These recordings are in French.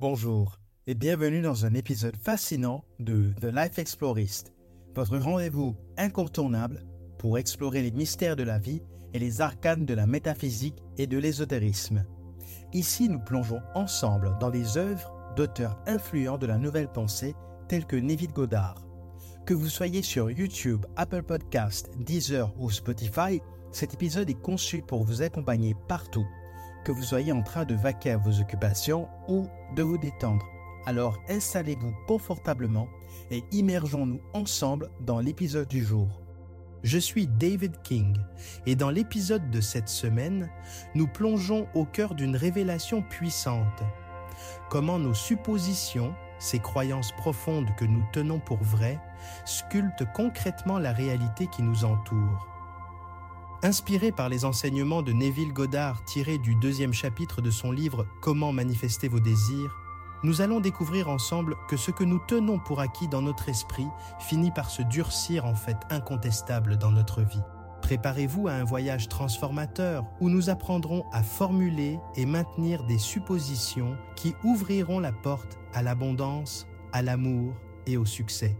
Bonjour et bienvenue dans un épisode fascinant de The Life Explorist, votre rendez-vous incontournable pour explorer les mystères de la vie et les arcanes de la métaphysique et de l'ésotérisme. Ici, nous plongeons ensemble dans les œuvres d'auteurs influents de la nouvelle pensée tels que Neville Goddard. Que vous soyez sur YouTube, Apple Podcast, Deezer ou Spotify, cet épisode est conçu pour vous accompagner partout que vous soyez en train de vaquer à vos occupations ou de vous détendre. Alors installez-vous confortablement et immergeons-nous ensemble dans l'épisode du jour. Je suis David King et dans l'épisode de cette semaine, nous plongeons au cœur d'une révélation puissante. Comment nos suppositions, ces croyances profondes que nous tenons pour vraies, sculptent concrètement la réalité qui nous entoure. Inspiré par les enseignements de Neville Goddard tirés du deuxième chapitre de son livre Comment manifester vos désirs, nous allons découvrir ensemble que ce que nous tenons pour acquis dans notre esprit finit par se durcir en fait incontestable dans notre vie. Préparez-vous à un voyage transformateur où nous apprendrons à formuler et maintenir des suppositions qui ouvriront la porte à l'abondance, à l'amour et au succès.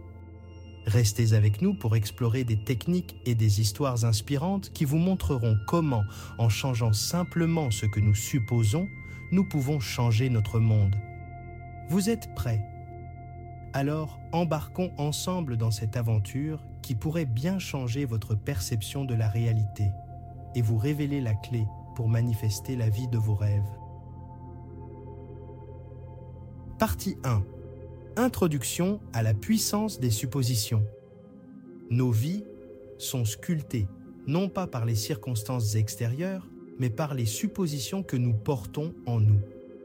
Restez avec nous pour explorer des techniques et des histoires inspirantes qui vous montreront comment, en changeant simplement ce que nous supposons, nous pouvons changer notre monde. Vous êtes prêts? Alors embarquons ensemble dans cette aventure qui pourrait bien changer votre perception de la réalité et vous révéler la clé pour manifester la vie de vos rêves. Partie 1 Introduction à la puissance des suppositions. Nos vies sont sculptées, non pas par les circonstances extérieures, mais par les suppositions que nous portons en nous.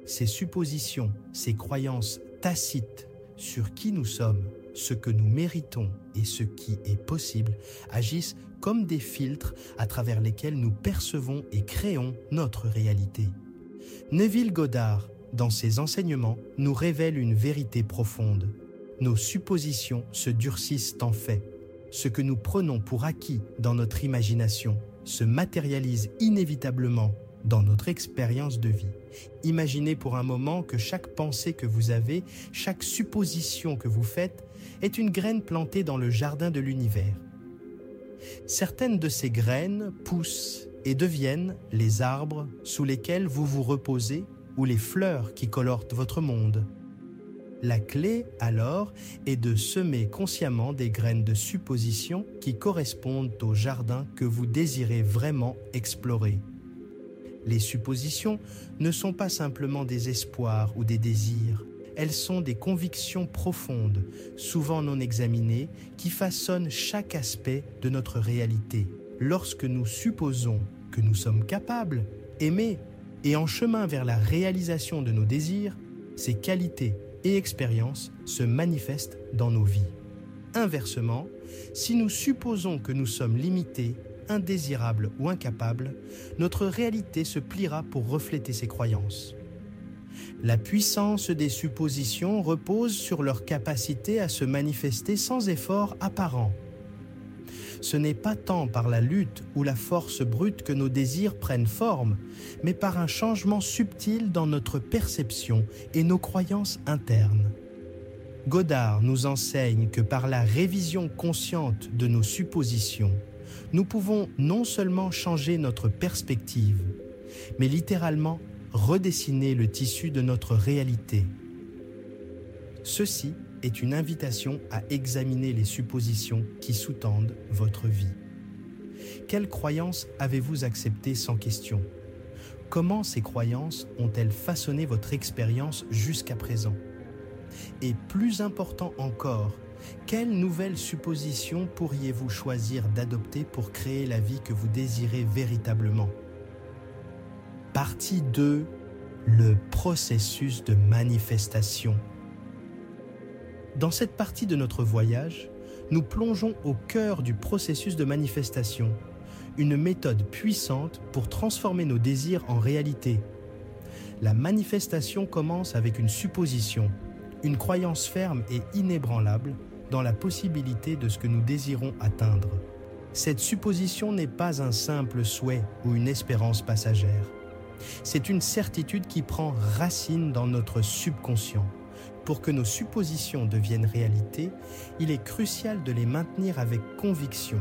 Ces suppositions, ces croyances tacites sur qui nous sommes, ce que nous méritons et ce qui est possible, agissent comme des filtres à travers lesquels nous percevons et créons notre réalité. Neville Goddard dans ses enseignements, nous révèle une vérité profonde. Nos suppositions se durcissent en fait. Ce que nous prenons pour acquis dans notre imagination se matérialise inévitablement dans notre expérience de vie. Imaginez pour un moment que chaque pensée que vous avez, chaque supposition que vous faites, est une graine plantée dans le jardin de l'univers. Certaines de ces graines poussent et deviennent les arbres sous lesquels vous vous reposez ou les fleurs qui colorent votre monde. La clé, alors, est de semer consciemment des graines de supposition qui correspondent au jardin que vous désirez vraiment explorer. Les suppositions ne sont pas simplement des espoirs ou des désirs, elles sont des convictions profondes, souvent non examinées, qui façonnent chaque aspect de notre réalité. Lorsque nous supposons que nous sommes capables, aimés, et en chemin vers la réalisation de nos désirs, ces qualités et expériences se manifestent dans nos vies. Inversement, si nous supposons que nous sommes limités, indésirables ou incapables, notre réalité se pliera pour refléter ces croyances. La puissance des suppositions repose sur leur capacité à se manifester sans effort apparent ce n'est pas tant par la lutte ou la force brute que nos désirs prennent forme, mais par un changement subtil dans notre perception et nos croyances internes. Godard nous enseigne que par la révision consciente de nos suppositions, nous pouvons non seulement changer notre perspective, mais littéralement redessiner le tissu de notre réalité. Ceci est une invitation à examiner les suppositions qui sous-tendent votre vie. Quelles croyances avez-vous acceptées sans question? Comment ces croyances ont-elles façonné votre expérience jusqu'à présent? Et plus important encore, quelles nouvelles suppositions pourriez-vous choisir d'adopter pour créer la vie que vous désirez véritablement? Partie 2. Le processus de manifestation. Dans cette partie de notre voyage, nous plongeons au cœur du processus de manifestation, une méthode puissante pour transformer nos désirs en réalité. La manifestation commence avec une supposition, une croyance ferme et inébranlable dans la possibilité de ce que nous désirons atteindre. Cette supposition n'est pas un simple souhait ou une espérance passagère. C'est une certitude qui prend racine dans notre subconscient. Pour que nos suppositions deviennent réalité, il est crucial de les maintenir avec conviction,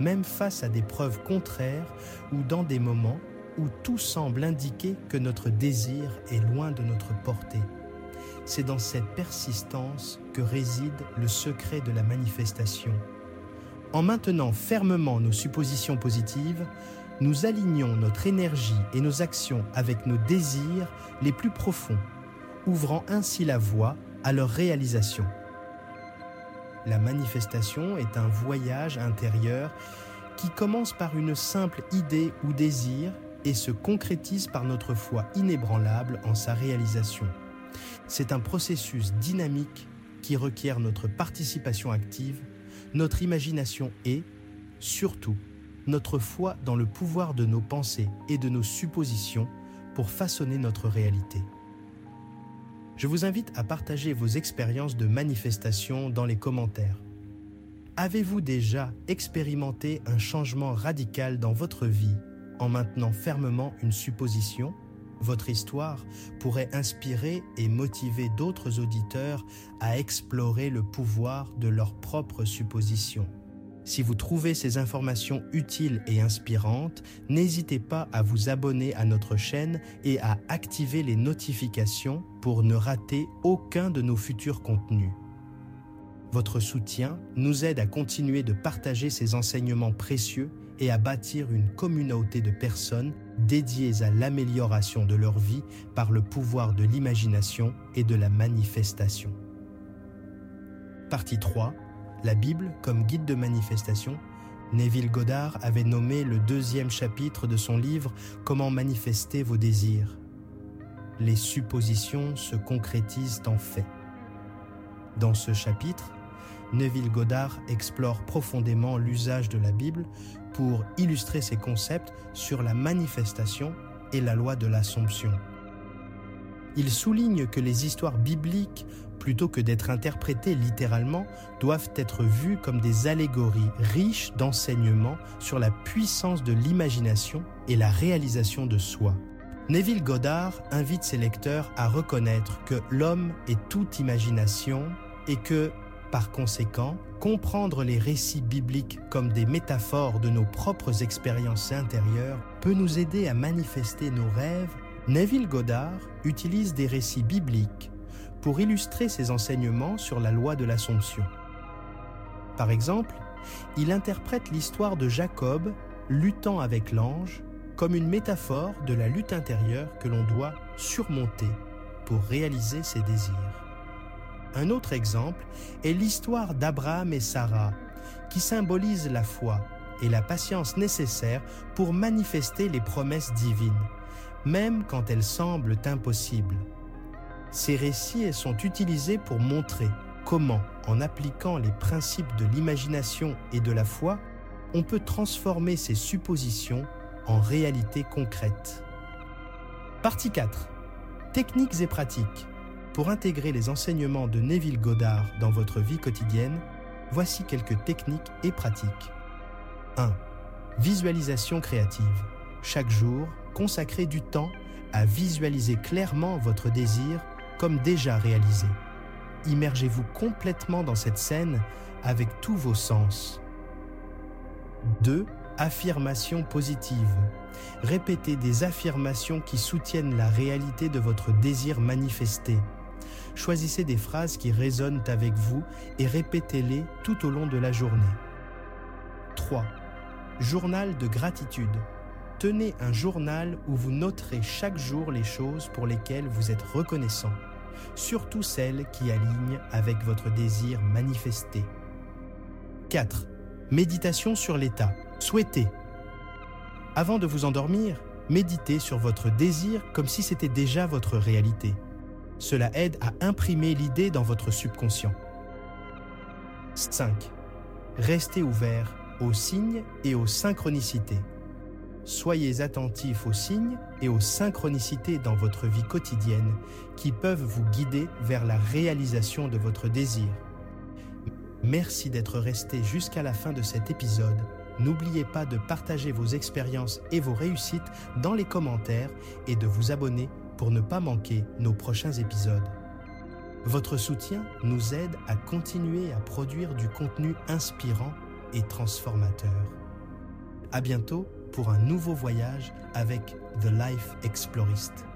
même face à des preuves contraires ou dans des moments où tout semble indiquer que notre désir est loin de notre portée. C'est dans cette persistance que réside le secret de la manifestation. En maintenant fermement nos suppositions positives, nous alignons notre énergie et nos actions avec nos désirs les plus profonds, ouvrant ainsi la voie à leur réalisation. La manifestation est un voyage intérieur qui commence par une simple idée ou désir et se concrétise par notre foi inébranlable en sa réalisation. C'est un processus dynamique qui requiert notre participation active, notre imagination et, surtout, notre foi dans le pouvoir de nos pensées et de nos suppositions pour façonner notre réalité. Je vous invite à partager vos expériences de manifestation dans les commentaires. Avez-vous déjà expérimenté un changement radical dans votre vie en maintenant fermement une supposition? Votre histoire pourrait inspirer et motiver d'autres auditeurs à explorer le pouvoir de leurs propres suppositions. Si vous trouvez ces informations utiles et inspirantes, n'hésitez pas à vous abonner à notre chaîne et à activer les notifications pour ne rater aucun de nos futurs contenus. Votre soutien nous aide à continuer de partager ces enseignements précieux et à bâtir une communauté de personnes dédiées à l'amélioration de leur vie par le pouvoir de l'imagination et de la manifestation. Partie 3. La Bible comme guide de manifestation. Neville Goddard avait nommé le deuxième chapitre de son livre Comment manifester vos désirs. Les suppositions se concrétisent en fait. Dans ce chapitre, Neville Goddard explore profondément l'usage de la Bible pour illustrer ses concepts sur la manifestation et la loi de l'Assomption. Il souligne que les histoires bibliques, plutôt que d'être interprétées littéralement, doivent être vues comme des allégories riches d'enseignements sur la puissance de l'imagination et la réalisation de soi. Neville Goddard invite ses lecteurs à reconnaître que l'homme est toute imagination et que par conséquent, comprendre les récits bibliques comme des métaphores de nos propres expériences intérieures peut nous aider à manifester nos rêves. Neville Goddard utilise des récits bibliques pour illustrer ses enseignements sur la loi de l'Assomption. Par exemple, il interprète l'histoire de Jacob luttant avec l'ange comme une métaphore de la lutte intérieure que l'on doit surmonter pour réaliser ses désirs. Un autre exemple est l'histoire d'Abraham et Sarah, qui symbolise la foi et la patience nécessaires pour manifester les promesses divines, même quand elles semblent impossibles. Ces récits sont utilisés pour montrer comment, en appliquant les principes de l'imagination et de la foi, on peut transformer ces suppositions en réalité concrète. Partie 4. Techniques et pratiques. Pour intégrer les enseignements de Neville Goddard dans votre vie quotidienne, voici quelques techniques et pratiques. 1. Visualisation créative. Chaque jour, consacrez du temps à visualiser clairement votre désir comme déjà réalisé. Immergez-vous complètement dans cette scène avec tous vos sens. 2. Affirmation positive. Répétez des affirmations qui soutiennent la réalité de votre désir manifesté Choisissez des phrases qui résonnent avec vous et répétez-les tout au long de la journée. 3. Journal de gratitude. Tenez un journal où vous noterez chaque jour les choses pour lesquelles vous êtes reconnaissant, surtout celles qui alignent avec votre désir manifesté. 4. Méditation sur l'état. Souhaitez. Avant de vous endormir, méditez sur votre désir comme si c'était déjà votre réalité. Cela aide à imprimer l'idée dans votre subconscient. 5. Restez ouvert aux signes et aux synchronicités. Soyez attentif aux signes et aux synchronicités dans votre vie quotidienne qui peuvent vous guider vers la réalisation de votre désir. Merci d'être resté jusqu'à la fin de cet épisode. N'oubliez pas de partager vos expériences et vos réussites dans les commentaires et de vous abonner pour ne pas manquer nos prochains épisodes. Votre soutien nous aide à continuer à produire du contenu inspirant et transformateur. À bientôt pour un nouveau voyage avec The Life Explorist.